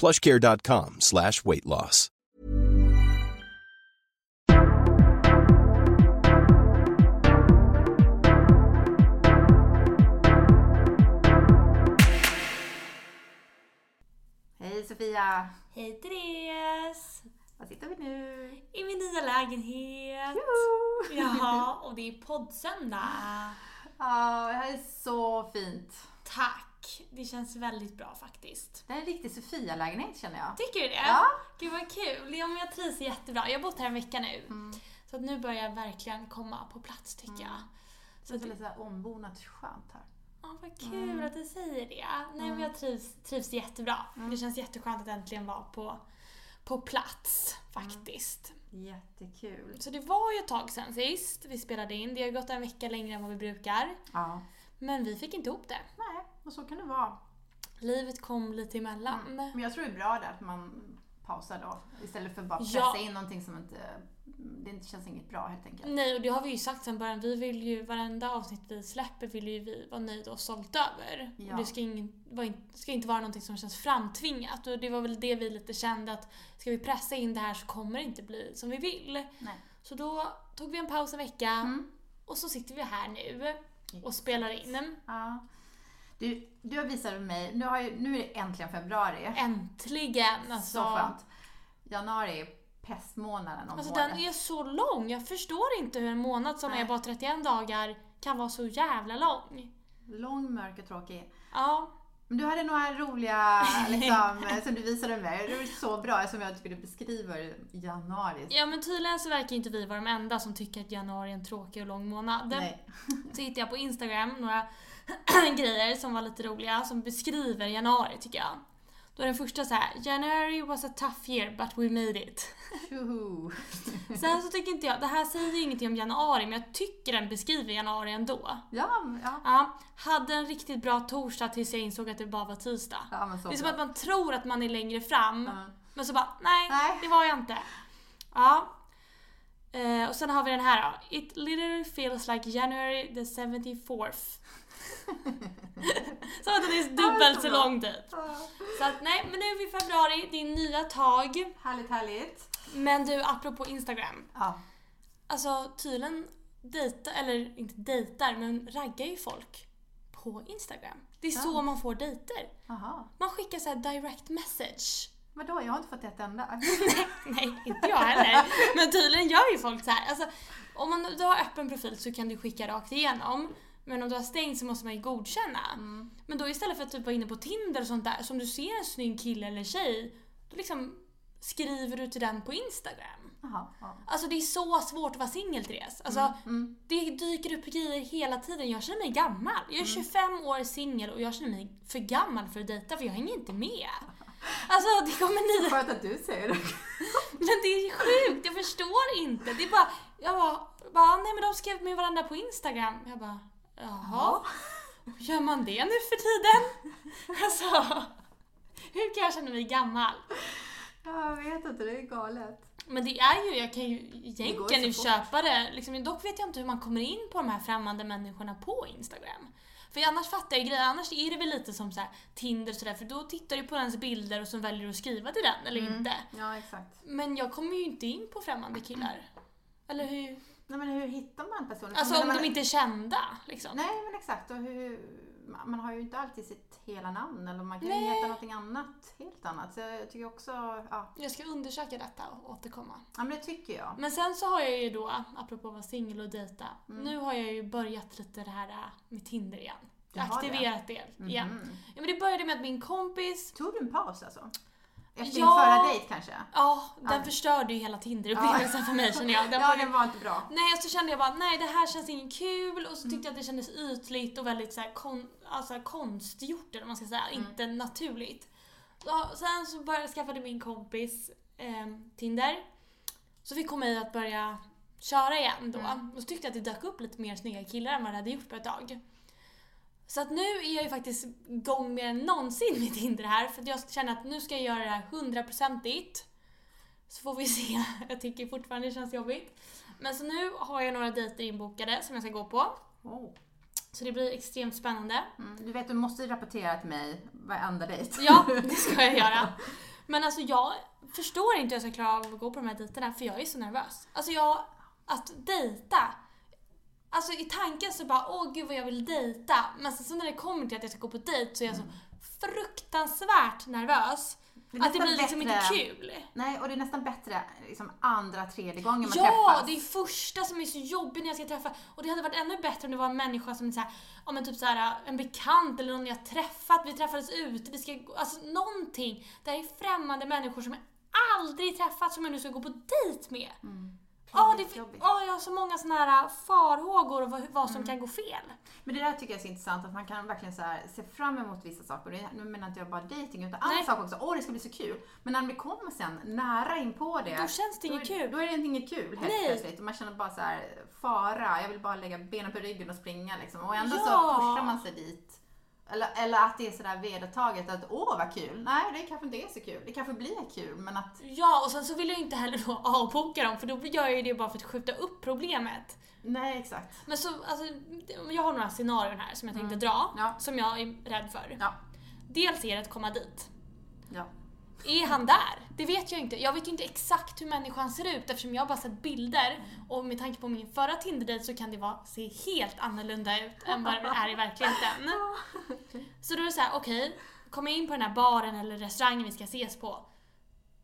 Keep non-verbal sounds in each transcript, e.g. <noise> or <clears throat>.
plushcare.com slash weight loss. Hej Sofia! Hej Therese! Var sitter vi nu? I min nya lägenhet. Ja, och det är poddsöndag. Ja, det här är så fint. Tack! Det känns väldigt bra faktiskt. Det är en riktig Sofia-lägenhet känner jag. Tycker du det? Ja. Gud vad kul! Ja, men jag trivs jättebra. Jag har bott här en vecka nu. Mm. Så att nu börjar jag verkligen komma på plats tycker jag. Så det är lite ombonat skönt här. Ja, vad kul Mm. att du säger det. Nej, men jag trivs, trivs jättebra. Mm. Det känns jätteskönt att äntligen vara på, på plats Mm. faktiskt. Jättekul. Så det var ju ett tag sedan sist vi spelade in. Det har gått en vecka längre än vad vi brukar. Ja. Men vi fick inte ihop det. Nej, och så kan det vara. Livet kom lite emellan. Men jag tror det är bra där att man pausar då. Istället för att bara pressa Ja. in någonting som inte... Det inte känns inget bra helt enkelt. Nej, och det har vi ju sagt sen början. Vi vill ju, varenda avsnitt vi släpper vill ju vi vara nöjda och stolta över. Ja. Och det ska, ingen, vara in, ska inte vara någonting som känns framtvingat. Och det var väl det vi lite kände att ska vi pressa in det här så kommer det inte bli som vi vill. Nej. Så då tog vi en paus en vecka Mm. och så sitter vi här nu och spelar in. Ja. Du, du har visat mig, nu, har ju, nu är det äntligen februari. Äntligen! Alltså, Så skönt. Januari är pestmånaden om Alltså året. den är så lång. Jag förstår inte hur en månad som Nej. är bara 31 dagar kan vara så jävla lång. Lång, mörk och tråkig. Ja, Men du hade några roliga <laughs> liksom, som du visade mig. Det var så bra som jag tycker du beskriver januari. Ja men tydligen så verkar inte vi vara de enda som tycker att januari är en tråkig och lång månad. Nej. Så hittade jag på Instagram några <clears throat> grejer som var lite roliga som beskriver januari tycker jag. Då är den första så här: January was a tough year but we made it. <laughs> Sen så tycker inte jag, det här säger ju ingenting om januari men jag tycker den beskriver januari ändå. Ja, ja. Ja, hade en riktigt bra torsdag tills jag insåg att det bara var tisdag. ja Det är som bra. att man tror att man är längre fram Ja. men så bara, nej, Nej. det var jag inte. Ja. Eh, och sen har vi den här då. It literally feels like January the 74th. <laughs> så att den är dubbelt så lång. Ja. Så att nej, men nu är vi i februari, det är nya tag. Härligt, härligt. Men du, apropå Instagram. Ja. Alltså tydligen dejta, eller inte dejtar, men raggar ju folk på Instagram. Det är så Ja. man får dejter. Jaha. Man skickar så direct message. Vadå, jag har inte fått ett enda. <laughs> Nej, inte jag heller. Men tydligen gör ju folk så här. Alltså, om man, du har öppen profil så kan du skicka rakt igenom. Men om du har stängt så måste man ju godkänna. Men då istället för att typ vara inne på Tinder och sånt där, så om du ser en snygg kille eller tjej, då liksom skriver du till den på Instagram. Jaha. Ja. Alltså det är så svårt att vara singel Therese. Alltså, Mm. Det dyker upp grejer hela tiden. Jag känner mig gammal. Jag är 25 år singel och jag känner mig för gammal för att dejta för jag hänger inte med. <laughs> Alltså det kommer nya Skönt att du säger det. men det är sjukt, jag förstår inte. Det är bara, jag bara, bara nej men de skrev med varandra på Instagram. Jag bara, jaha? Gör man det nu för tiden? Alltså, hur kan jag känna mig gammal? Jag vet inte, det är galet. Men det är ju, jag kan ju egentligen så ju köpa det. Liksom, dock vet jag inte hur man kommer in på de här främmande människorna på Instagram. För annars fattar jag grejer, annars är det väl lite som så här, Tinder sådär, för då tittar du på ens bilder och så väljer du att skriva till den eller Mm. inte. Ja, exakt. Men jag kommer ju inte in på främmande killar. Eller hur? Nej men hur hittar man personer? Alltså om man, de inte är kända liksom. Nej men exakt, och hur, man har ju inte alltid sitt hela namn eller man kan ju Nej. heta någonting annat, helt annat. Så jag tycker också, ja, Jag ska undersöka detta och återkomma. ja men det tycker jag. Men sen så har jag ju då, apropå att vara singel och dejta, Mm. nu har jag ju börjat lite det här äh, med Tinder igen. Det? Aktiverat det igen. Mhm. Ja, men det började med att min kompis, Tog du en paus alltså? Efter Ja. din förra dejt kanske? ja, den Ja. förstörde ju hela Tinder-upplevelsen för mig känner jag. Den ja, var- det var inte bra. Nej, och så kände jag bara nej det här känns inget kul och så Mm. tyckte jag att det kändes ytligt och väldigt så här, kon, alltså, konstgjort eller man ska säga, Mm. inte naturligt. Så, sen så började, skaffade min kompis eh, Tinder. Så fick hon mig att börja köra igen då. Mm. Och så tyckte jag att det dök upp lite mer snygga killar än vad det hade gjort på ett tag. Så att nu är jag ju faktiskt igång mer än någonsin med Tinder här för jag känner att nu ska jag göra det här hundraprocentigt. Så får vi <laughs> se. Jag tycker fortfarande det känns jobbigt. Men så nu har jag några dejter inbokade som jag ska gå på. Oh. Så det blir extremt spännande. Mm. Du vet, du måste rapportera till mig varenda dejt. Ja, <laughs> det ska jag göra. Men alltså jag förstår inte hur jag ska klara av att gå på de här dejterna för jag är så nervös. Alltså jag, att dejta. Alltså i tanken så bara, åh gud vad jag vill dejta. Men sen så när det kommer till att jag ska gå på dejt så är jag så fruktansvärt nervös. Det Att det blir liksom bättre- inte kul. Nej, och det är nästan bättre liksom andra, tredje gången man Ja, träffas. det är första som är så jobbig när jag ska träffa. Och det hade varit ännu bättre om det var en människa som är så här, ja men typ så här, en bekant eller någon jag träffat, vi träffades ute, vi ska, alltså någonting. Det här är främmande människor som jag aldrig träffat som jag nu ska gå på dejt med. Ja, det, ja, jag har så många såna här farhågor och vad, vad som kan gå fel. Men det där tycker jag är så intressant att man kan verkligen så se fram emot vissa saker. Nu menar inte jag bara dating utan andra saker också. Åh, det ska bli så kul. Men när det kommer sen nära in på det. Då känns det inget kul. Då är det inget kul helt Nej. plötsligt. Och man känner bara så här fara. Jag vill bara lägga benen på ryggen och springa liksom. Och ändå Ja. så pushar man sig dit. Eller, eller att det är sådär vedertaget att åh vad kul. Nej, det kanske inte är så kul. Det kanske blir kul men att Ja, och sen så vill jag inte heller då <laughs> avboka dem för då gör jag ju det bara för att skjuta upp problemet. Nej, exakt. Men så, alltså, jag har några scenarion här som jag tänkte dra, Mm. Ja. som jag är rädd för. Ja. Dels är det att komma dit. Ja. Är han där? Det vet jag inte. Jag vet ju inte exakt hur människan ser ut eftersom jag bara sett bilder och med tanke på min förra Tinder-dejt så kan det vara, se helt annorlunda ut än vad det är i verkligheten. Så då är det såhär, okej, kommer jag in på den här baren eller restaurangen vi ska ses på.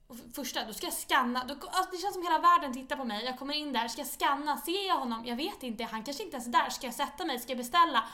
Och första, då ska jag scanna. Då, alltså det känns som hela världen tittar på mig. Jag kommer in där, ska jag scanna? Ser jag honom? Jag vet inte. Han kanske inte ens är där. Ska jag sätta mig? Ska jag beställa?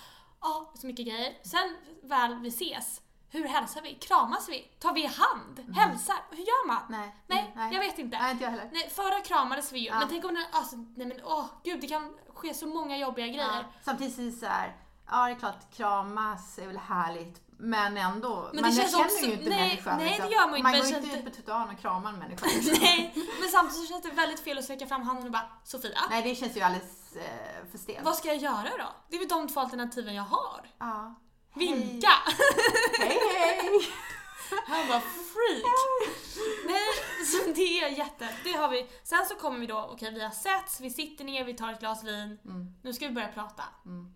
Ja, så mycket grejer. Sen väl vi ses, hur hälsar vi? Kramas vi? Tar vi hand? Hälsar? Hur gör man? Nej. Nej, Mm, nej. jag vet inte. Nej, inte jag heller. Nej, förra kramades vi ju. Ja. Men tänk om det, alltså, nej men åh gud, det kan ske så många jobbiga Ja. grejer. Samtidigt är det så här, ja det är klart kramas är väl härligt. Men ändå, Men man känns känner också- ju inte nej, människan. nej, liksom. det gör man inte, Man går inte ut på trottoaren och kramar en människa. <laughs> liksom. Nej, men samtidigt så känns det väldigt fel att sträcka fram handen och bara Sofia, nej, det känns ju alldeles eh, för stelt. vad ska jag göra då? Det är väl de två alternativen jag har. Ja. Vinka! Hej, hej! Han bara freak! Nej, så det är jätte... Det har vi. Sen så kommer vi då, okej vi har setts, vi sitter ner, vi tar ett glas vin. Mm. Nu ska vi börja prata. Mm.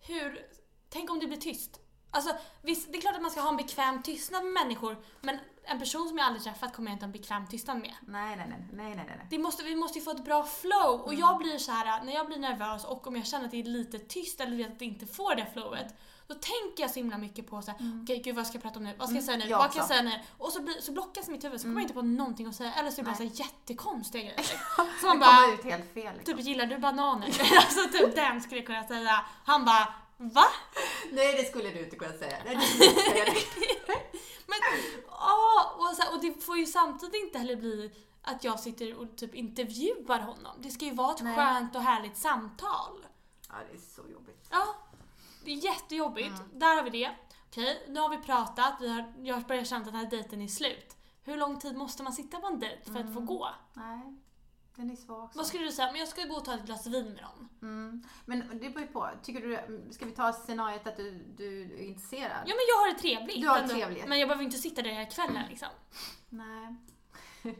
Hur... Tänk om det blir tyst? Alltså visst, det är klart att man ska ha en bekväm tystnad med människor men en person som jag aldrig träffat kommer jag inte ha en bekväm tystnad med. Nej, nej, nej, nej, nej, nej. Det måste, vi måste ju få ett bra flow och jag blir så här när jag blir nervös och om jag känner att det är lite tyst eller vet att det inte får det flowet då tänker jag så himla mycket på så här, okej gud vad ska jag prata om nu? Vad ska jag säga nu? jag vad kan jag säga nu? Och så, blir, så blockas mitt huvud så kommer jag inte på någonting att säga eller så är det bara så Nej. jättekonstiga grejer. <laughs> Så man kommer bara, ut helt fel. Liksom. typ gillar du bananer? <laughs> alltså typ den skulle jag kunna säga. Han bara, va? Nej, det skulle du inte kunna säga. Nej. <laughs> Men, åh, och, så här, och det får ju samtidigt inte heller bli att jag sitter och typ intervjuar honom. Det ska ju vara ett Nej. skönt och härligt samtal. Ja, det är så jobbigt. Ja, det är jättejobbigt. Mm. Där har vi det. Okej, nu har vi pratat. Vi har, jag börjar känna att den här dejten är slut. Hur lång tid måste man sitta på en dejt för att få gå? Nej, den är svår också. Vad skulle du säga? Men jag ska gå och ta ett glas vin med dem. Mm. Men det beror ju på. Tycker du, ska vi ta scenariot att du, du är intresserad? Ja men jag har det trevligt. Du har det trevligt. Men jag behöver inte sitta där hela kvällen <clears throat> liksom. Nej. <laughs>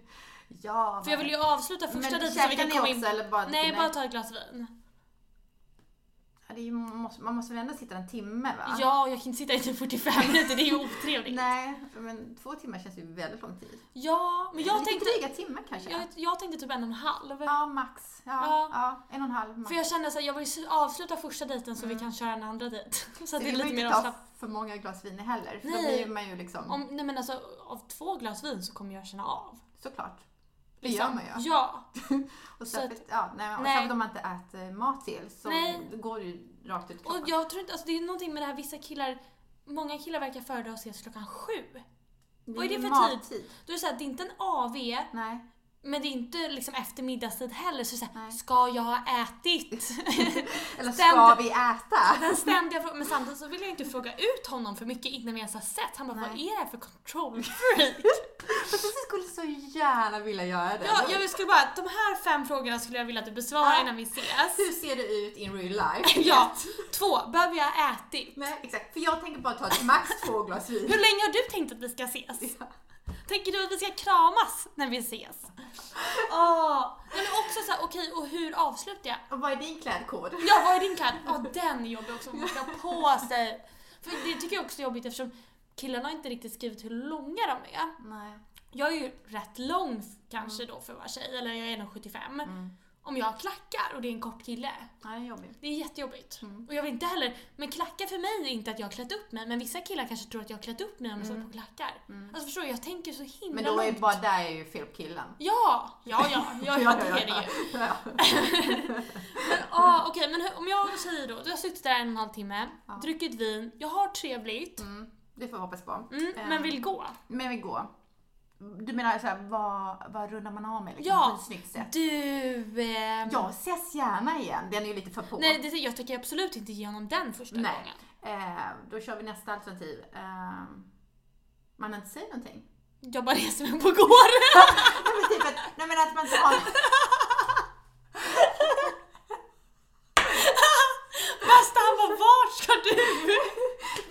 ja, För jag vill ju avsluta första dejten så vi kan komma också in... eller bara Nej, bara ta ett glas vin. Ju, måste, man måste väl ändå sitta en timme va? Ja, jag kan inte sitta i typ 45 <laughs> minuter, det är ju otrevligt. Nej, men två timmar känns ju väldigt lång tid. Ja, men jag Lite tänkte, dryga timmar kanske? jag, jag tänkte typ en och en halv. Ja, max. Ja, Ja. ja. en och en halv max. För jag kände såhär, jag vill avsluta första dejten så vi kan köra en andra dejt. <laughs> Så att det är lite mer avslappnat. för många glas vin heller, för då Nej. blir man ju liksom... Om, nej men alltså, av två glas vin så kommer jag känna av. Såklart. Det Liksom. gör man ju. Ja. <laughs> Och Så särskilt, ja, nej, och särskilt om man inte äter mat till så Nej. går det ju rakt ut Och jag tror inte, alltså det är någonting med det här, vissa killar, många killar verkar föredra att ses klockan sju. vad är det för tid? mattid. Då är det såhär, det är inte en AV, Nej. Men det är inte liksom efter middagstid heller. Så, så här, Nej. ska jag ha ätit? <laughs> Eller ska vi äta? <laughs> Den ständiga frågan. Men samtidigt så vill jag inte fråga ut honom för mycket innan vi ens har sett. Han bara, Nej. vad är det här för control freak? <laughs> Fast jag skulle så gärna vilja göra det. ja, jag skulle bara, de här fem frågorna skulle jag vilja att du besvarar Ja. innan vi ses. Hur ser det ut in real life? Ja. Två, behöver jag ha ätit? Nej, exakt. För jag tänker bara ta ett max två glas vin. Hur länge har du tänkt att vi ska ses? Tänker du att vi ska kramas när vi ses? Åh. Men också såhär, okej, och hur avslutar jag? Och vad är din klädkod? Ja, vad är din klädd? <laughs> Ja, den är jobbig också. Man ska ha på sig. För det tycker jag också är jobbigt eftersom killarna har inte riktigt skrivit hur långa de är. Nej. Jag är ju rätt lång kanske då för att vara tjej, eller jag är nog 75. Om jag har klackar och det är en kort kille, Nej, det är jobbigt. det är jättejobbigt. Och jag vill inte heller, men klackar för mig är inte att jag har klätt upp mig, men vissa killar kanske tror att jag har klätt upp mig om jag sätter på klackar. Alltså förstår du, jag tänker så himla Men då är långt. bara där är ju fel på killen. Ja, ja, ja, ja, ja, <laughs> det är det ju. Ja. Men ah, okej, men hur, om jag säger då, du har suttit där en och en halv timme, druckit vin, jag har trevligt, Mm, det får vi hoppas på. mm, Eh, men vill gå. Men vi går. Du menar såhär, vad, vad rundar man av med liksom, Ja. på ett snyggt sätt? Du... ehm, Jag ses gärna igen, den är ju lite för på. Nej, det, jag tänker absolut inte ge honom den första Nej. gången. Eh, då kör vi nästa alternativ. Eh, man inte säger någonting. Jag bara reser mig upp och går. <laughs> nej, men typ att, nej men att man. Basta han bara, vart ska du?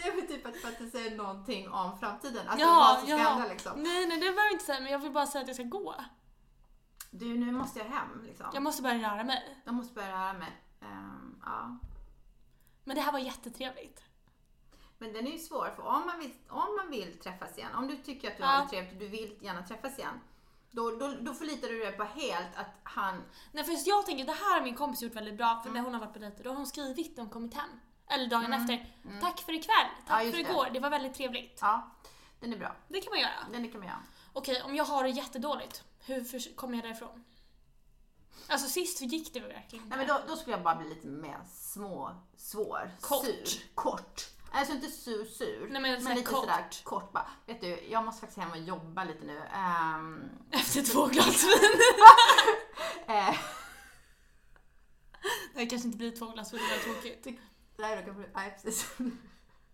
nej men typ att man inte säger någonting om framtiden. Alltså Ja, vad som ska ja. hända liksom. Nej, nej, det behöver jag inte säga, men jag vill bara säga att jag ska gå. Du, nu måste jag hem liksom. Jag måste börja röra mig. Jag måste börja röra mig. Ehm, ja. Men det här var jättetrevligt. Men den är ju svår, för om man vill, om man vill träffas igen, om du tycker att du Ja. har det trevligt och du vill gärna träffas igen, då, då, då förlitar du dig på helt att han... Nej, för jag tänker, det här har min kompis gjort väldigt bra, för när hon har varit på dejter, då har hon skrivit när hon kommit hem. Eller dagen efter. Tack för ikväll, Mm. Ja, tack just för det. igår, det var väldigt trevligt. Ja, den är bra. Det kan man göra. Den kan man göra. Okej, om jag har det jättedåligt, hur kommer jag därifrån? Alltså sist gick det verkligen? Nej, men då, då skulle jag bara bli lite mer små, svår, Kort. sur. Kort. Alltså inte sur, sur. Nej, men så här lite kort. sådär kort bara. Vet du, jag måste faktiskt hem och jobba lite nu. Ehm, <laughs> Efter två glas vin. <laughs> Det kanske inte blir två glas vin, det var tråkigt. Nej, då kan jag, nej, precis.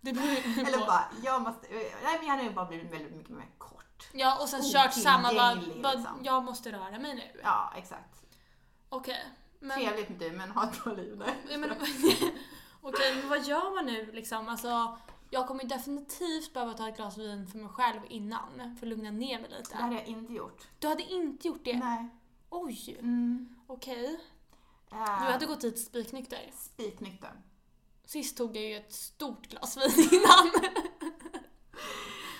Det beror Eller bara, jag måste, nej men jag hade ju bara blivit väldigt mycket mer kort. Ja, och sen kört samma, bara, liksom. jag måste röra mig nu. Ja, exakt. Okej. Men, Trevligt med du, men ha ett bra liv. Ja, men, <laughs> Okej, men vad gör man nu liksom? Alltså, jag kommer definitivt behöva ta ett glas vin för mig själv innan, för att lugna ner mig Det lite. hade jag inte gjort. Du hade inte gjort det? Nej. Oj, Mm. okej. Eh, Du hade gått dit spiknykter. Spiknykter. Sist tog jag ju ett stort glas vin innan. <laughs>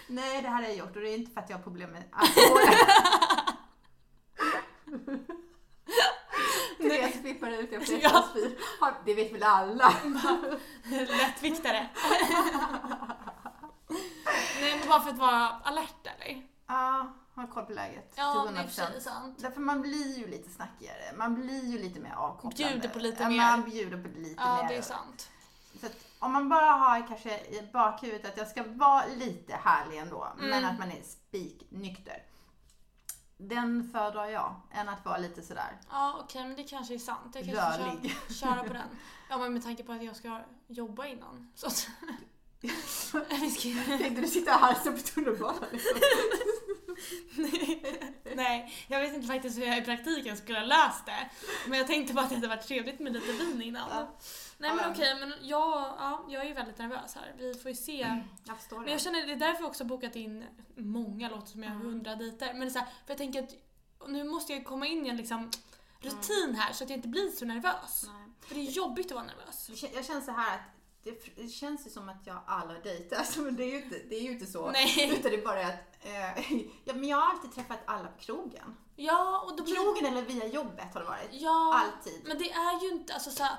Nej, det hade jag gjort och det är inte för att jag har problem med <laughs> alkohol. Therese flippar ut efter ett Ja. glas vin. Har- Det vet väl alla? <laughs> Lättviktare. Nej, men bara för att vara alert eller? Ja, ha koll på läget. Ja, det är för 100%. sig sant. Därför man blir ju lite snackigare. Man blir ju lite mer avkopplande. Bjuder på lite ja, mer. Man bjuder på lite Ja, mer. det är sant. Så att om man bara har kanske i bakhuvudet att jag ska vara lite härlig ändå, Mm. men att man är spiknykter. Den föredrar jag, än att vara lite sådär Ja, okej, men det kanske är sant. Jag kanske ska rörlig. köra, köra på den. Ja, men med tanke på att jag ska jobba innan. Så att... <laughs> Ska... Tänkte du sitta och halsa på tunnelbanan liksom? <laughs> Nej, jag vet inte faktiskt hur jag i praktiken skulle ha löst det. Men jag tänkte bara att det hade varit trevligt med lite vin innan. Ja. Nej men okej, men jag, ja, jag är ju väldigt nervös här. Vi får ju se. Jag förstår Men jag känner, det är därför jag också bokat in många låter som jag har Mm. hundra dejter. Men så här, för jag tänker att nu måste jag komma in i en liksom rutin här så att jag inte blir så nervös. Nej. För det är jobbigt att vara nervös. Jag känner så här att det, känns ju som att jag aldrig dejtar, <laughs> alltså, men det är, ju inte, det är ju inte så. Nej. Utan det är bara att, eh, <laughs> ja, men jag har alltid träffat alla på krogen. Ja, och då blir Krogen eller via jobbet har det varit. Ja, Alltid. men det är ju inte, alltså så här,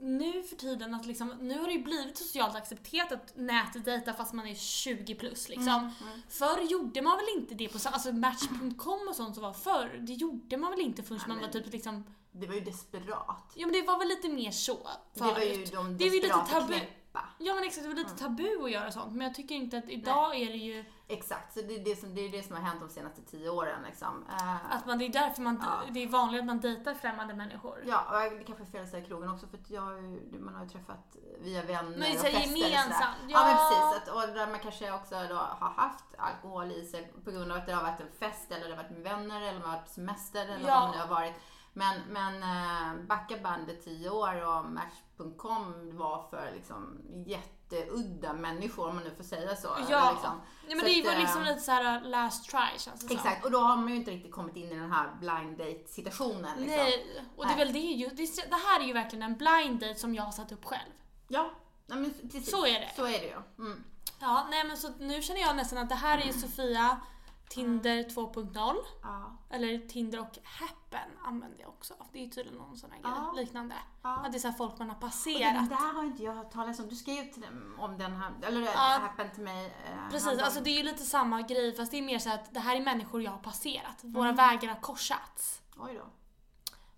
nu för tiden att liksom, nu har det ju blivit socialt accepterat att nätdejta fast man är 20 plus liksom. Mm, Förr gjorde man väl inte det på alltså Match.com och sånt som var förr, det gjorde man väl inte förrän man var typ liksom, Det var ju desperat. ja men det var väl lite mer så Det var ju förut. de Det är ju lite desperata tabu. knäppa. Ja men exakt, det var lite Mm. tabu att göra sånt men jag tycker inte att idag är det ju Exakt, så det är det, som, det är det som har hänt de senaste tio åren liksom. Eh, att man, det är därför man, Ja. det är vanligt att man dejtar främmande människor. Ja, och det kanske är fel att säga krogen också för jag, man har ju träffat via vänner Men och fester och sådär. gemensamt, Ja. men ja. precis. Att, och där man kanske också då har haft alkohol i sig på grund av att det har varit en fest eller det har varit med vänner eller man har varit på semester eller Ja. vad det nu har varit. Men, men eh, backa bandet tio år och Match.com var för liksom jätteudda människor om man nu får säga så. Ja, liksom. ja men Så det att, var eh, liksom lite såhär last try känns det som. Exakt, och då har man ju inte riktigt kommit in i den här blind date situationen. Liksom. Nej, och det är väl det ju. Det, här är ju verkligen en blind date som jag har satt upp själv. Ja, men precis. Så är det. Så är det ju. Mm. Ja, nej men så nu känner jag nästan att det här är ju Sofia, Tinder 2.0. Ja. Eller Tinder och Happen använder jag också. Det är ju tydligen någon sån här Ja. grej liknande. Ja. Att det är så folk man har Och den passerat. där har inte jag hört talas om. Du skrev till om den här, eller Ja. happened till mig. eh, Precis, alltså det är ju lite samma grej fast det är mer så att det här är människor jag har passerat. Mm. Våra vägar har korsats. Oj då.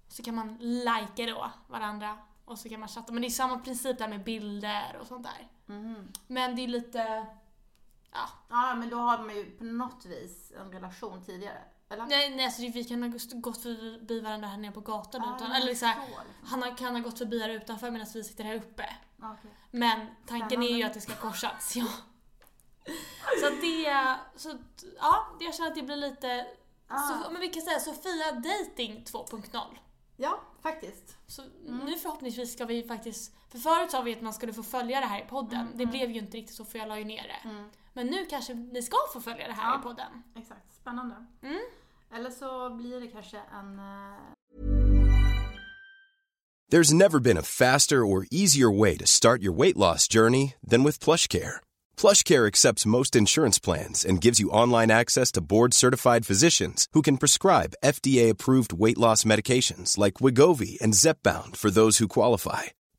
Så kan man likea då varandra och så kan man chatta. Men det är samma princip där med bilder och sånt där. Mhm. Men det är lite... Ja. Ja, men då har man ju på något vis en relation tidigare. Eller? Nej, nej alltså vi kan ha gått förbi varandra här nere på gatan Ja, utan, eller så här, liksom. han kan ha gått förbi här utanför medan vi sitter här uppe. Okej. Men tanken är ju att det ska korsats, ja. Så att det, så att, ja, jag känner att det blir lite, Ah. så, men vi kan säga Sofia Dating 2.0. Ja, faktiskt. Så Mm. nu förhoppningsvis ska vi faktiskt, för förut sa vi att man skulle få följa det här i podden. Mm, Det blev ju inte riktigt så för jag la ju ner det. Men nu kanske ni ska få följa det här Ja. i podden. Exakt. Spännande. Mm. Eller så blir det kanske en... eh, There's never been a faster or easier way to start your weight loss journey than with PlushCare. PlushCare accepts most insurance plans and gives you online access to board-certified physicians who can prescribe FDA-approved weight loss medications like Wigovi and Zepbound for those who qualify.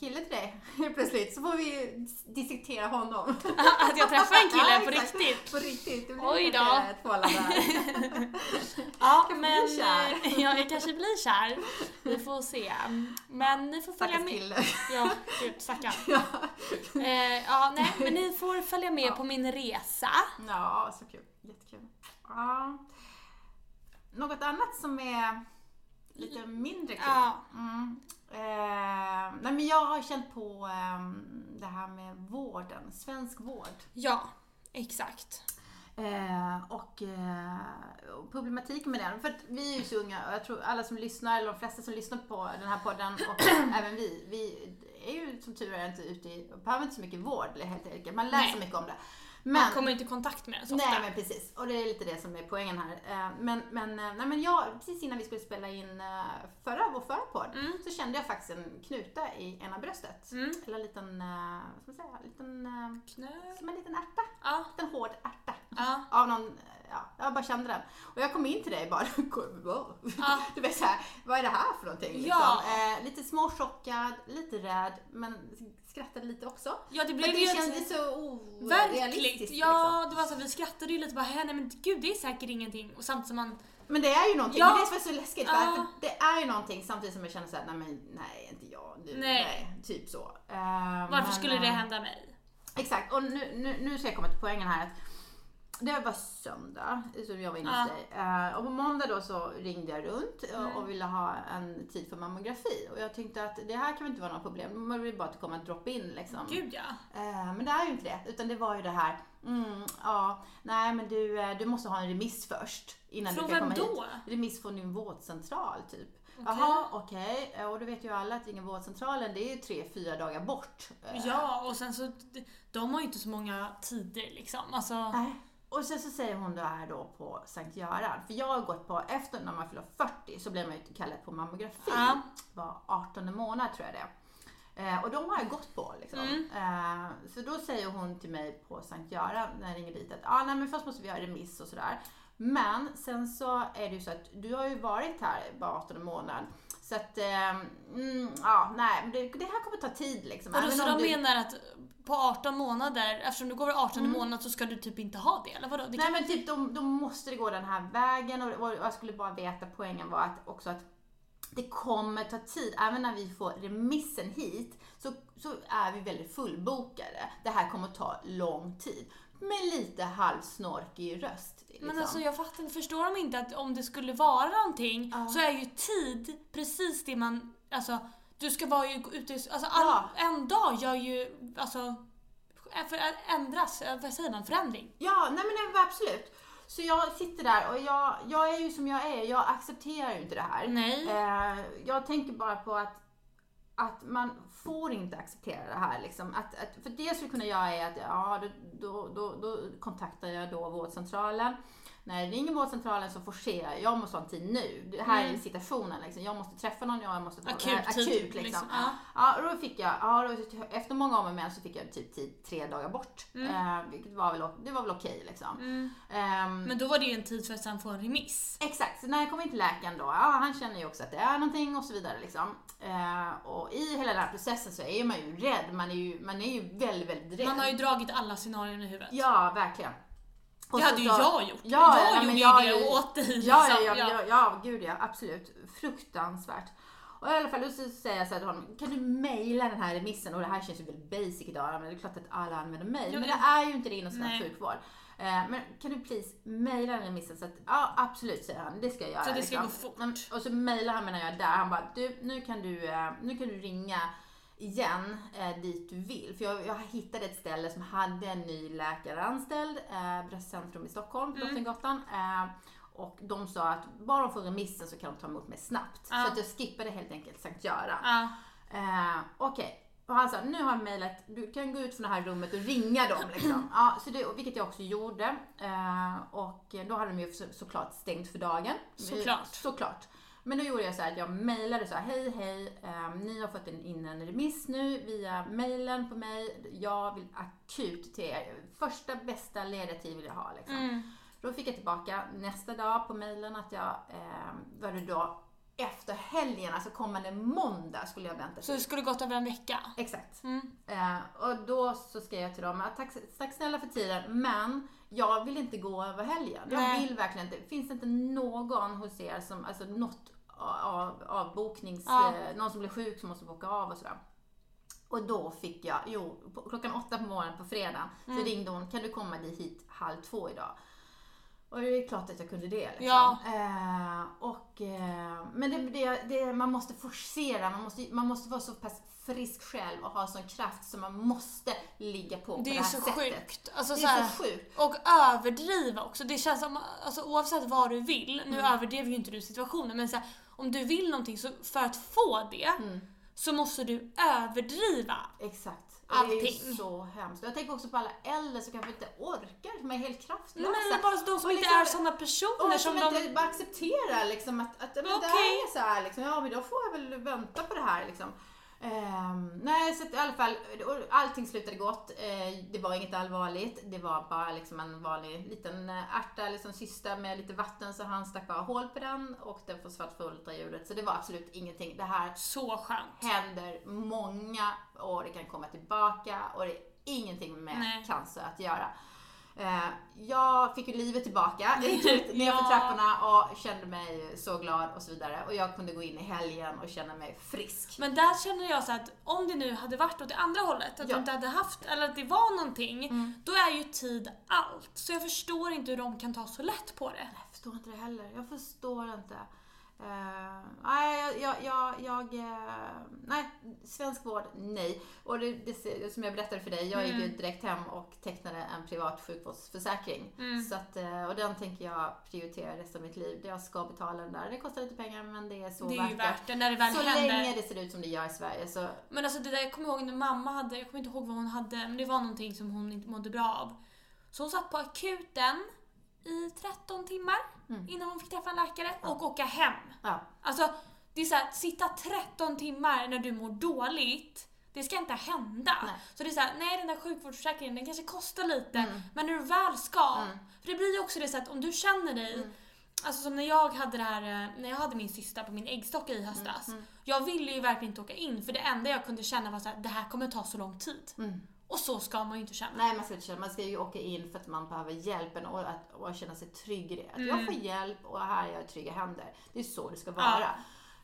kille till dig <laughs> plötsligt så får vi dissektera honom. <laughs> Att jag träffar en kille <laughs> Ja, på exakt. riktigt. På riktigt. Det blir Oj då. Ja, bli men eh, ja, jag kanske blir kär. Vi får se. Men ni får följa Stackars med. kille. Ja, gud stackarn. Ja. Eh, ja, nej, men ni får följa med på min resa. ja, så kul. Jättekul. Ja. Något annat som är lite mindre kul. Ja. Mm. Eh, nej men jag har känt på eh, det här med vården, svensk vård. Ja, exakt. Eh, och, eh, och problematiken med den. För att vi är ju så unga och jag tror alla som lyssnar, eller de flesta som lyssnar på den här podden och <clears throat> även vi, vi är ju som tur är inte ute i, behöver inte så mycket vård helt enkelt. Man lär sig Nej. mycket om det. Men, Man kommer inte i kontakt med den så ofta. Nej men precis, och det är lite det som är poängen här. Eh, Men, men, eh, nej, men jag, precis innan vi skulle spela in eh, förra, vår förra podd Mm. så kände jag faktiskt en knuta i ena bröstet. Eller en liten, vad ska man säga, en liten, Knö. som en liten ärta. Ja. En hård ärta. Ja. Av någon, ja, jag bara kände den. Och jag kom in till dig bara, <laughs> wow. Ja. <laughs> Du vet såhär, vad är det här för någonting? Liksom. Ja. Eh, lite småchockad, lite rädd, men skrattade lite också. Ja, det För blev ju det ett- kändes så Verkligt! orealistiskt. Ja, liksom. det var så vi skrattade ju lite bara, "Hä, nej men gud det är säkert ingenting. Och samtidigt som man, Men det är ju någonting, Ja. men det är så läskigt. För, för det är ju någonting samtidigt som jag känner såhär, nej men nej inte jag nu. Nej. typ så. Eh, varför men, skulle det eh, hända mig? Exakt, och nu, nu, nu ska jag komma till poängen här. att Det var söndag, som jag var inne hos dig. Eh, och på måndag då så ringde jag runt eh, och ville ha en tid för mammografi. Och jag tänkte att det här kan inte vara något problem. Man vill bara att det kommer en drop-in liksom. Gud ja. Eh, Men det är ju inte det, utan det var ju det här, mm, ja, nej men du, eh, du måste ha en remiss först innan Från du kan komma då? hit. Remiss från din vårdcentral typ. Jaha, okej. Eh, Och då vet ju alla att ingen vårdcentralen, det är ju tre, fyra dagar bort. Ja, och sen så, de har ju inte så många tider liksom. Alltså, Nej. Och sen så säger hon då här då på Sankt Göran, för jag har gått på, efter när man fyller 40 så blir man ju kallad på mammografi. Ja. Var 18 månad tror jag det. Eh, och de har jag gått på liksom. Mm. Eh, så då säger hon till mig på Sankt Göran när jag ringer dit att ah, nej, men först måste vi ha remiss och sådär. Men sen så är det ju så att du har ju varit här bara 18 månad. Så att, eh, mm, ja, nej, det, det här kommer ta tid liksom. och då, så de du- menar att på 18 månader, eftersom du går över 18 månad så ska du typ inte ha det, eller vadå? Det Nej kan... men typ då, då måste det gå den här vägen och, och jag skulle bara veta poängen var att också att det kommer ta tid, även när vi får remissen hit så, så är vi väldigt fullbokade. Det här kommer ta lång tid. Med lite halvsnorkig röst. Liksom. Men alltså jag fattar inte, förstår de inte att om det skulle vara någonting så är ju tid precis det man, alltså du ska vara ju ute, alltså all, Ja. en dag gör ju, alltså för, ändras, vad säger man, förändring. Ja, nej men nej, absolut. Så jag sitter där och jag, jag är ju som jag är, jag accepterar ju inte det här. Nej. Eh, jag tänker bara på att, att man får inte acceptera det här. Liksom. Att, att, för det jag skulle kunna göra är att ja, då, då, då, då kontaktar jag då vårdcentralen. När jag ringer vårdcentralen så forcerar jag, jag måste ha en tid nu. Det här är situationen liksom. Jag måste träffa någon, jag måste Mm. Akut tid, akut liksom. liksom. Ja. Ja, då fick jag, ja, då, efter många om och men så fick jag typ tid tre dagar bort. Mm. Eh, vilket var väl, det var väl okej liksom. Ehm, Men då var det ju en tid för att sen få en remiss. Exakt, så när jag kom in till läkaren då, ja han känner ju också att det är någonting och så vidare liksom. Eh, och i hela den här processen så är man ju rädd, man är ju, man är ju väldigt, väldigt rädd. Man har ju dragit alla scenarion i huvudet. Ja, verkligen. Och Det hade ju jag gjort. Ja, jag ja, gjorde men ju jag det åt dig. Ja, liksom. ja, ja, ja, ja, gud ja, absolut. Fruktansvärt. Och i alla fall, så säger jag så här till honom, kan du mejla den här remissen? Och det här känns ju väldigt basic idag, men det är klart att alla använder mejl. Men ja. det är ju inte det inom svensk sjukvård. Eh, Men kan du please mejla den remissen? Så att, ja, absolut, säger han. Det ska jag göra. Så det ska liksom. gå fort. Och så mejlar han mig när jag är där. Han bara, du, nu kan du, eh, nu kan du ringa igen eh, dit du vill. För jag, jag hittade ett ställe som hade en ny läkare anställd, eh, Bröstcentrum i Stockholm, Mm. Drottninggatan. Eh, och de sa att bara de får remissen så kan de ta emot mig snabbt. Ja. Så att jag skippade helt enkelt Sankt Göran. Ja. Eh, Okej. Och han sa, nu har jag mejlat, du kan gå ut från det här rummet och ringa dem liksom. <clears throat> Ja, så det, vilket jag också gjorde. Eh, och då hade de ju så, såklart stängt för dagen. Såklart. Såklart. Men då gjorde jag så här att jag mejlade så här, hej hej, eh, ni har fått in en remiss nu via mejlen på mig. Jag vill akut till er. Första bästa ledtid vill jag ha liksom. Då fick jag tillbaka nästa dag på mejlen att jag, eh, var det då efter helgen, alltså kommande måndag skulle jag vänta Så det skulle gått över en vecka? Exakt. Mm. Eh, och då så skrev jag till dem, att tack, tack snälla för tiden, men jag vill inte gå över helgen. Jag Nej. vill verkligen inte. Finns det inte någon hos er som, alltså något av, avboknings, Ja. eh, någon som blir sjuk som måste boka av och sådär. Och då fick jag, jo, på, klockan åtta på morgonen på fredagen Mm. så ringde hon, kan du komma dit hit halv två idag? Och det är klart att jag kunde det. Liksom. Ja. Eh, och, eh, men det, det, det, man måste forcera, man måste, man måste vara så pass frisk själv och ha sån kraft så man måste ligga på på Det det, är här så sättet. sjukt. Alltså, Det så är här, så sjukt. Och överdriva också. Det känns som, alltså, oavsett vad du vill, nu Mm. överdrev ju inte du situationen, men så här, om du vill någonting så för att få det Mm. så måste du överdriva. Exakt. Det är Allting. ju så hemskt. Jag tänker också på alla äldre som kanske inte orkar, som är helt kraftlösa. Men bara de som Och inte liksom- är sådana personer och som som de... inte bara accepterar liksom att, att men det Okej. här är så här liksom, ja men då får jag väl vänta på det här liksom. Ehm, nej, så att i alla fall, allting slutade gott. Eh, det var inget allvarligt. Det var bara liksom en vanlig liten eh, ärta, liksom cysta med lite vatten så han stack bara hål på den och den försvann för ultraljudet. Så det var absolut ingenting. Det här Så skönt. händer många och det kan komma tillbaka och det är ingenting med Nej. cancer att göra. Eh, jag fick ju livet tillbaka. Jag gick ut <laughs> nerför Ja. trapporna och kände mig så glad och så vidare. Och jag kunde gå in i helgen och känna mig frisk. Men där känner jag så att om det nu hade varit åt det andra hållet, att Ja. du inte hade haft, eller att det var någonting, då är ju tid allt. Så jag förstår inte hur de kan ta så lätt på det. Jag förstår inte det heller. Jag förstår inte. Eh, nej, jag, jag, jag, jag eh, nej, svensk vård, nej. Och det, det, som jag berättade för dig, jag gick ju direkt hem och tecknade en privat sjukvårdsförsäkring. Så att, eh, och den tänker jag prioritera resten av mitt liv. Jag ska betala den där. Det kostar lite pengar men det är så Det är värt ju värt det när det väl Så händer. länge det ser ut som det gör i Sverige så Men alltså det där, jag kommer ihåg när mamma hade, jag kommer inte ihåg vad hon hade, men det var någonting som hon inte mådde bra av. Så hon satt på akuten i 13 timmar innan hon fick träffa en läkare och åka hem. ja. Alltså, det är såhär, sitta 13 timmar när du mår dåligt, det ska inte hända. Nej. Så det är såhär, nej den där sjukvårdsförsäkringen den kanske kostar lite, men när du väl ska. För det blir ju också det så att om du känner dig Alltså som när jag hade det här, eh, när jag hade min cysta på min äggstocka i höstas. Jag ville ju verkligen inte åka in för det enda jag kunde känna var att det här kommer ta så lång tid. Och så ska man ju inte känna. Nej, man ska inte känna, man ska ju åka in för att man behöver hjälpen och, att, och känna sig trygg i det. Att Mm. jag får hjälp och här är jag i trygga händer. Det är så det ska vara.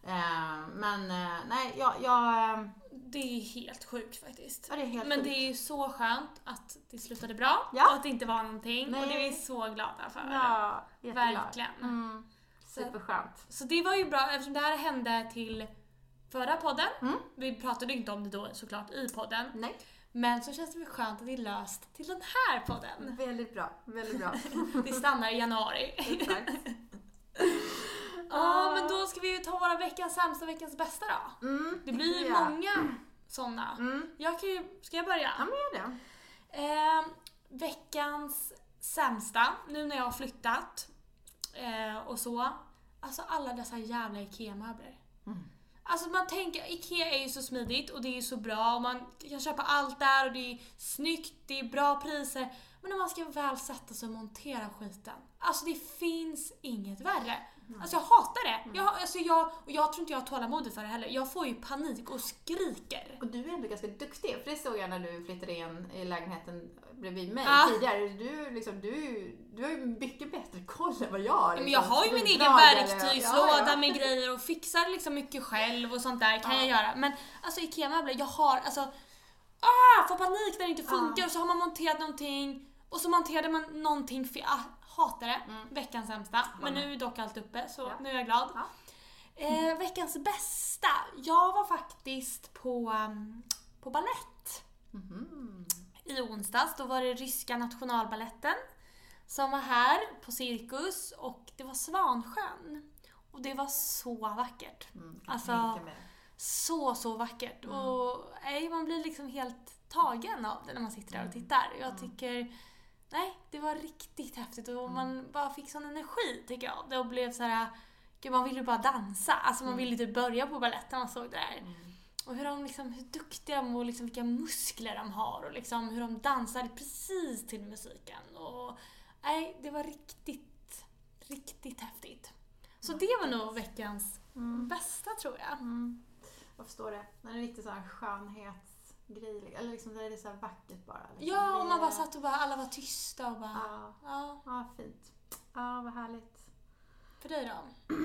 Eh, men eh, nej, jag, jag, eh, Det är helt sjukt faktiskt. ja, det helt Men sjukt. det är ju så skönt att det slutade bra Ja. och att det inte var någonting. Och det är vi Nej. så glada för. Ja. Verkligen. Mm, superskönt. Så det var ju bra eftersom det här hände till förra podden. Mm. Vi pratade inte om det då såklart i podden. Nej, Men så känns det väl skönt att det är löst till den här podden. väldigt bra. Väldigt bra. <laughs> Det stannar i januari. Exakt. <laughs> Ja, men då ska vi ju ta våra veckans sämsta, veckans bästa då. Mm, Det blir ju många sådana. Mm. Jag kan ju, ska jag börja? Ja, men gör det. Eh, veckans sämsta, nu när jag har flyttat eh, och så. Alltså alla dessa jävla IKEA-möbler. Alltså man tänker, IKEA är ju så smidigt och det är ju så bra och man kan köpa allt där och det är snyggt, det är bra priser. Men när man ska väl sätta sig och montera skiten. Alltså det finns inget värre. Alltså jag hatar det. Jag, alltså jag, och jag tror inte jag har tålamodet för det heller. Jag får ju panik och skriker. Och du är ändå ganska duktig, för det såg jag när du flyttade in i lägenheten bredvid mig Ja. tidigare. Du, liksom, du, du har ju mycket bättre koll än vad jag har. Men jag liksom. har ju min egen verktygslåda Ja, ja. med grejer och fixar liksom mycket själv och sånt där kan jag göra. Men alltså IKEA-möbler, jag har alltså... Ah, får panik när det inte funkar och så har man monterat någonting och så monterade man någonting fel. Ah, hatar det. Veckans sämsta. Men nu är dock allt uppe så Ja. nu är jag glad. Ja. Eh, veckans bästa. Jag var faktiskt på, um, på ballett i onsdags. Då var det ryska nationalballetten som var här på Cirkus och det var Svansjön. Och det var så vackert. Mm, Alltså, så, så vackert. Och nej, man blir liksom helt tagen av det när man sitter där och tittar. Jag tycker, nej, det var riktigt häftigt och man bara fick sån energi tycker jag. Det blev så här, gud man ville bara dansa. Alltså man ville typ börja på balett när man såg det där. Och hur, de liksom, hur duktiga de och liksom vilka muskler de har och liksom hur de dansade precis till musiken. Och, nej, det var riktigt, riktigt häftigt. Så det var nog veckans bästa tror jag. Jag förstår det. Det är riktigt sån här skönhetsgrej. Eller liksom där är det så vackert bara. Liksom. Ja, och man bara satt och bara, alla var tysta och bara... Ja, Ja, ja, fint. Ja, vad härligt. för dig då? <clears throat>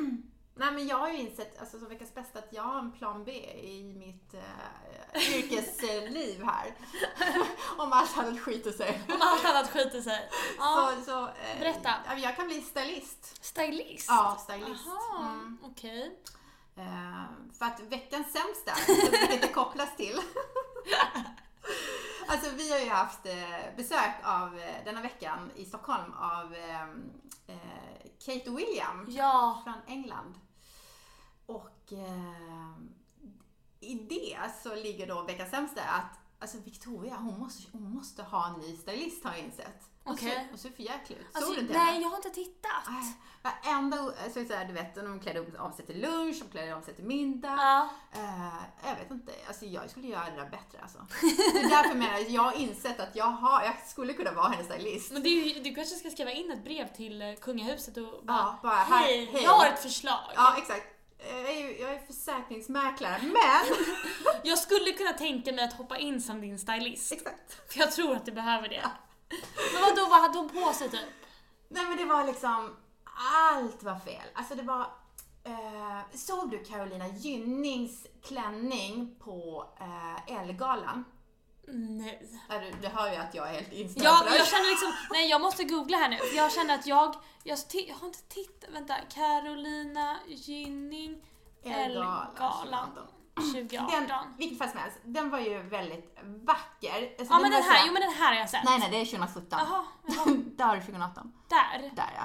Nej men jag har ju insett, alltså som veckans bästa, att jag har en plan B i mitt uh, yrkesliv här. <laughs> Om allt annat skiter sig. Om allt annat skiter sig. <laughs> Ja. Så, så, eh, Berätta. Jag kan bli stylist. Stylist? Ja, stylist. Jaha, Mm. okej. Eh, för att veckans sämsta, vilket det kopplas till. <laughs> <laughs> alltså vi har ju haft eh, besök av eh, denna veckan i Stockholm av eh, eh, Kate William Ja. från England. Och eh, i det så ligger då veckans sämsta att alltså Victoria, hon måste, hon måste ha en ny stylist har jag insett. Okej. ser, hon ser för jäklig ut. Alltså, Såg du inte nej, jag har inte tittat. Varenda, alltså, så här, du vet, de klädde om sig till lunch, de klädde om sig till middag. Ja. Eh, jag vet inte, alltså jag skulle göra det där bättre alltså. Det är därför jag menar, jag har insett att jag, har, jag skulle kunna vara hennes stylist. Men ju, du kanske ska skriva in ett brev till eh, kungahuset och bara, Ja, bara, hej, hej." jag har ett förslag. Ja, exakt. Eh, Jag är, ju- jag är försäkringsmäklare, men... <laughs> Jag skulle kunna tänka mig att hoppa in som din stylist. exakt. För jag tror att du behöver det. Men vadå, vad hade hon på sig typ? Nej men det var liksom, allt var fel. Alltså det var, eh, såg du Carolina Gynnings klänning på eh, Ellegalan? Nej. Ja, Du, du hör ju att jag är helt på det. jag känner liksom, nej jag måste googla här nu. Jag känner att jag, jag, jag har inte tittat, vänta. Carolina Gynning Ellegalan, 2018. Den, vilken fall som helst, den var ju väldigt vacker. Alltså, Ja men var den här, så- jo men den här har jag sett. Nej nej, det är 2017. Jaha, <laughs> Där är 2018. där. Där ja.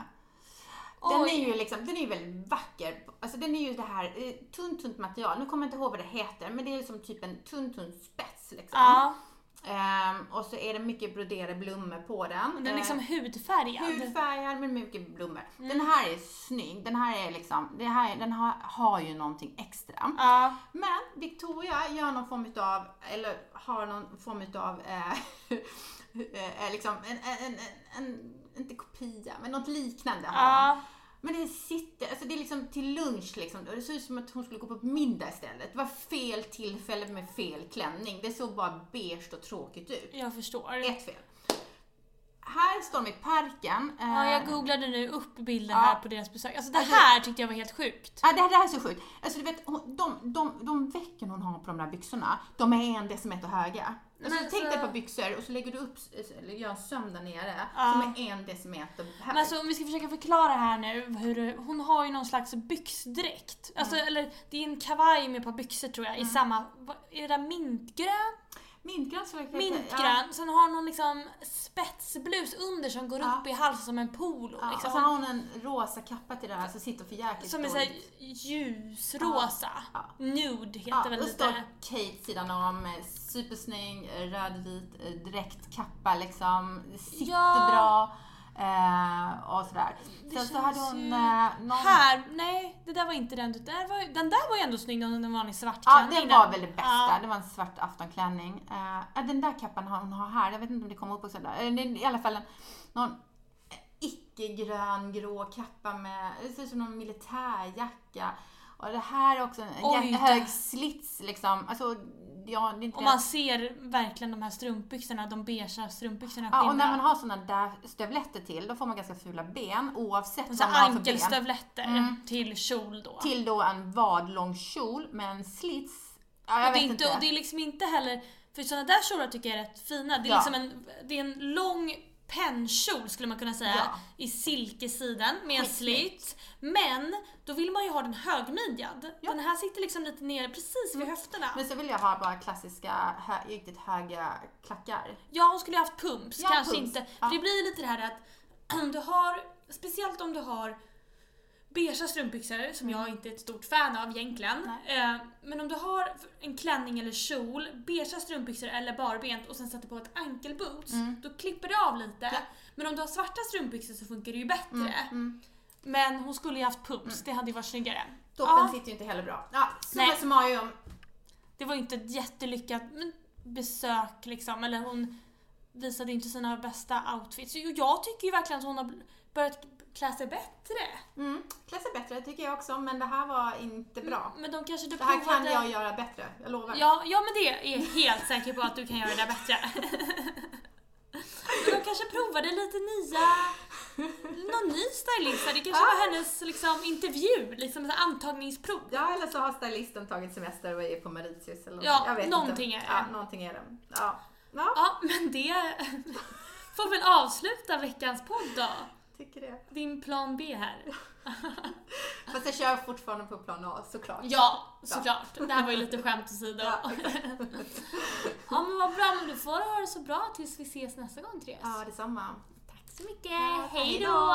Den Oj. är ju liksom, den är ju väldigt vacker. Alltså den är ju det här eh, tunt, tunt material. Nu kommer jag inte ihåg vad det heter, men det är liksom typ en tunn, tunn spets liksom. Ja, Ehm, och så är det mycket broderade blommor på den. den är liksom Ehm, hudfärgad. hudfärgad med mycket blommor. Mm. Den här är snygg. Den här är liksom, det här, den har, har ju någonting extra. Ja. Men Victoria gör någon form utav, eller har någon form utav, eh, <laughs> eh, liksom en, en, en, en, inte kopia, men något liknande har hon. Men det sitter, alltså det är liksom till lunch liksom. Det ser ut som att hon skulle gå på middag istället. Det var fel tillfälle med fel klänning. Det såg bara beige och tråkigt ut. Jag förstår. Ett fel. Här står de i parken. Ja, eh, jag googlade nu upp bilden Ja. här på deras besök. Alltså det Alltså- här tyckte jag var helt sjukt. Ja, det, här, det här är så sjukt. Alltså, du vet, hon- de, de, de vecken hon har på de där byxorna, de är en decimeter höga. Alltså, Men tänk dig så- ett par byxor och så lägger du upp, eller gör en söm där nere Ja. som är en decimeter hög. Men alltså om vi ska försöka förklara här nu hur hon har ju någon slags byxdräkt. Alltså Mm. eller det är en kavaj med ett par byxor tror jag i samma, är det där mintgrön? Mintgrön så Mintgrön. Sen har hon någon liksom spetsblus under som går Ja. upp i halsen som en polo. Ja, och liksom. så har hon en rosa kappa till det här som sitter för jäkligt som är såhär ljusrosa. Ja. Nude heter Ja, väl och står lite. Kate sidan om, eh, supersnygg, eh, rödvit eh, dräktkappa liksom. Sitter Ja. bra. Eh, och sådär. Det Sen så hade hon ju- eh, någon... Här, nej det där var inte den. Det där var, den där var ju ändå snygg, en vanlig svart Ja, klänning. var den. väl det bästa. Ja. Det var en svart aftonklänning. Ja, den där kappan hon har här, jag vet inte om det kommer upp också där. Eller det är I alla fall en, någon icke-grön grå kappa med, det ser ut som någon militärjacka. Och det här är också en Oj, jä- hög slits liksom. Alltså, ja, Och man ser verkligen de här strumpbyxorna, de beiga strumpbyxorna Ja, och när man har sådana där stövletter till, då får man ganska fula ben oavsett Och vad så man har för ben. ankelstövletter Mm. till kjol då. Till då en vadlång kjol med en slits. Ja, jag och, det vet inte, inte. och det är liksom inte heller, för sådana där kjolar tycker jag är rätt fina. Det är Ja. liksom en, det är en lång pennkjol skulle man kunna säga Ja. i silkesidan med en Skitsnyggt. slit. Men då vill man ju ha den högmidjad. Ja. Mm. Den här sitter liksom lite nere precis vid höfterna. Men så vill jag ha bara klassiska, hö, riktigt höga klackar. Ja, hon skulle ju haft pumps, Ja, kanske pumps. inte. För det blir lite det här att <clears throat> du har, speciellt om du har beigea strumpbyxor, som jag inte är ett stort fan av egentligen. Eh, men om du har en klänning eller kjol, beigea strumpbyxor eller barbent och sen sätter på ett ankelboots, då klipper det av lite. Mm. Ja. Men om du har svarta strumpbyxor så funkar det ju bättre. mm. Men hon skulle ju haft pumps, det hade ju varit snyggare. Toppen Ja, sitter ju inte heller bra. Ja, summa summarum. det var ju inte ett jättelyckat besök liksom, eller hon visade inte sina bästa outfits. Och jag tycker ju verkligen att hon har börjat klä sig bättre. Mm. Klä sig bättre tycker jag också, men det här var inte bra. Men de kanske du Det här kan jag göra bättre, jag lovar. Ja, ja men det är jag helt säker på att du kan göra det bättre. men de kanske provade lite nya, någon ny stylist. Det kanske var hennes liksom, intervju, liksom så antagningsprov. Ja, eller så har stylisten tagit semester och är på Mauritius eller något. Ja, jag vet någonting inte. är det. Ja, någonting är det. Ja. Ja, Ja, men det får väl avsluta veckans podd då. Tycker det. Din plan B här. <laughs> Fast jag kör fortfarande på plan A, såklart. Ja, såklart. Det här var ju lite skämt åsido. Ja, <laughs> Ja, men vad bra. Men du får ha det så bra tills vi ses nästa gång Therese. ja detsamma. Tack så mycket. Ja, Hej då.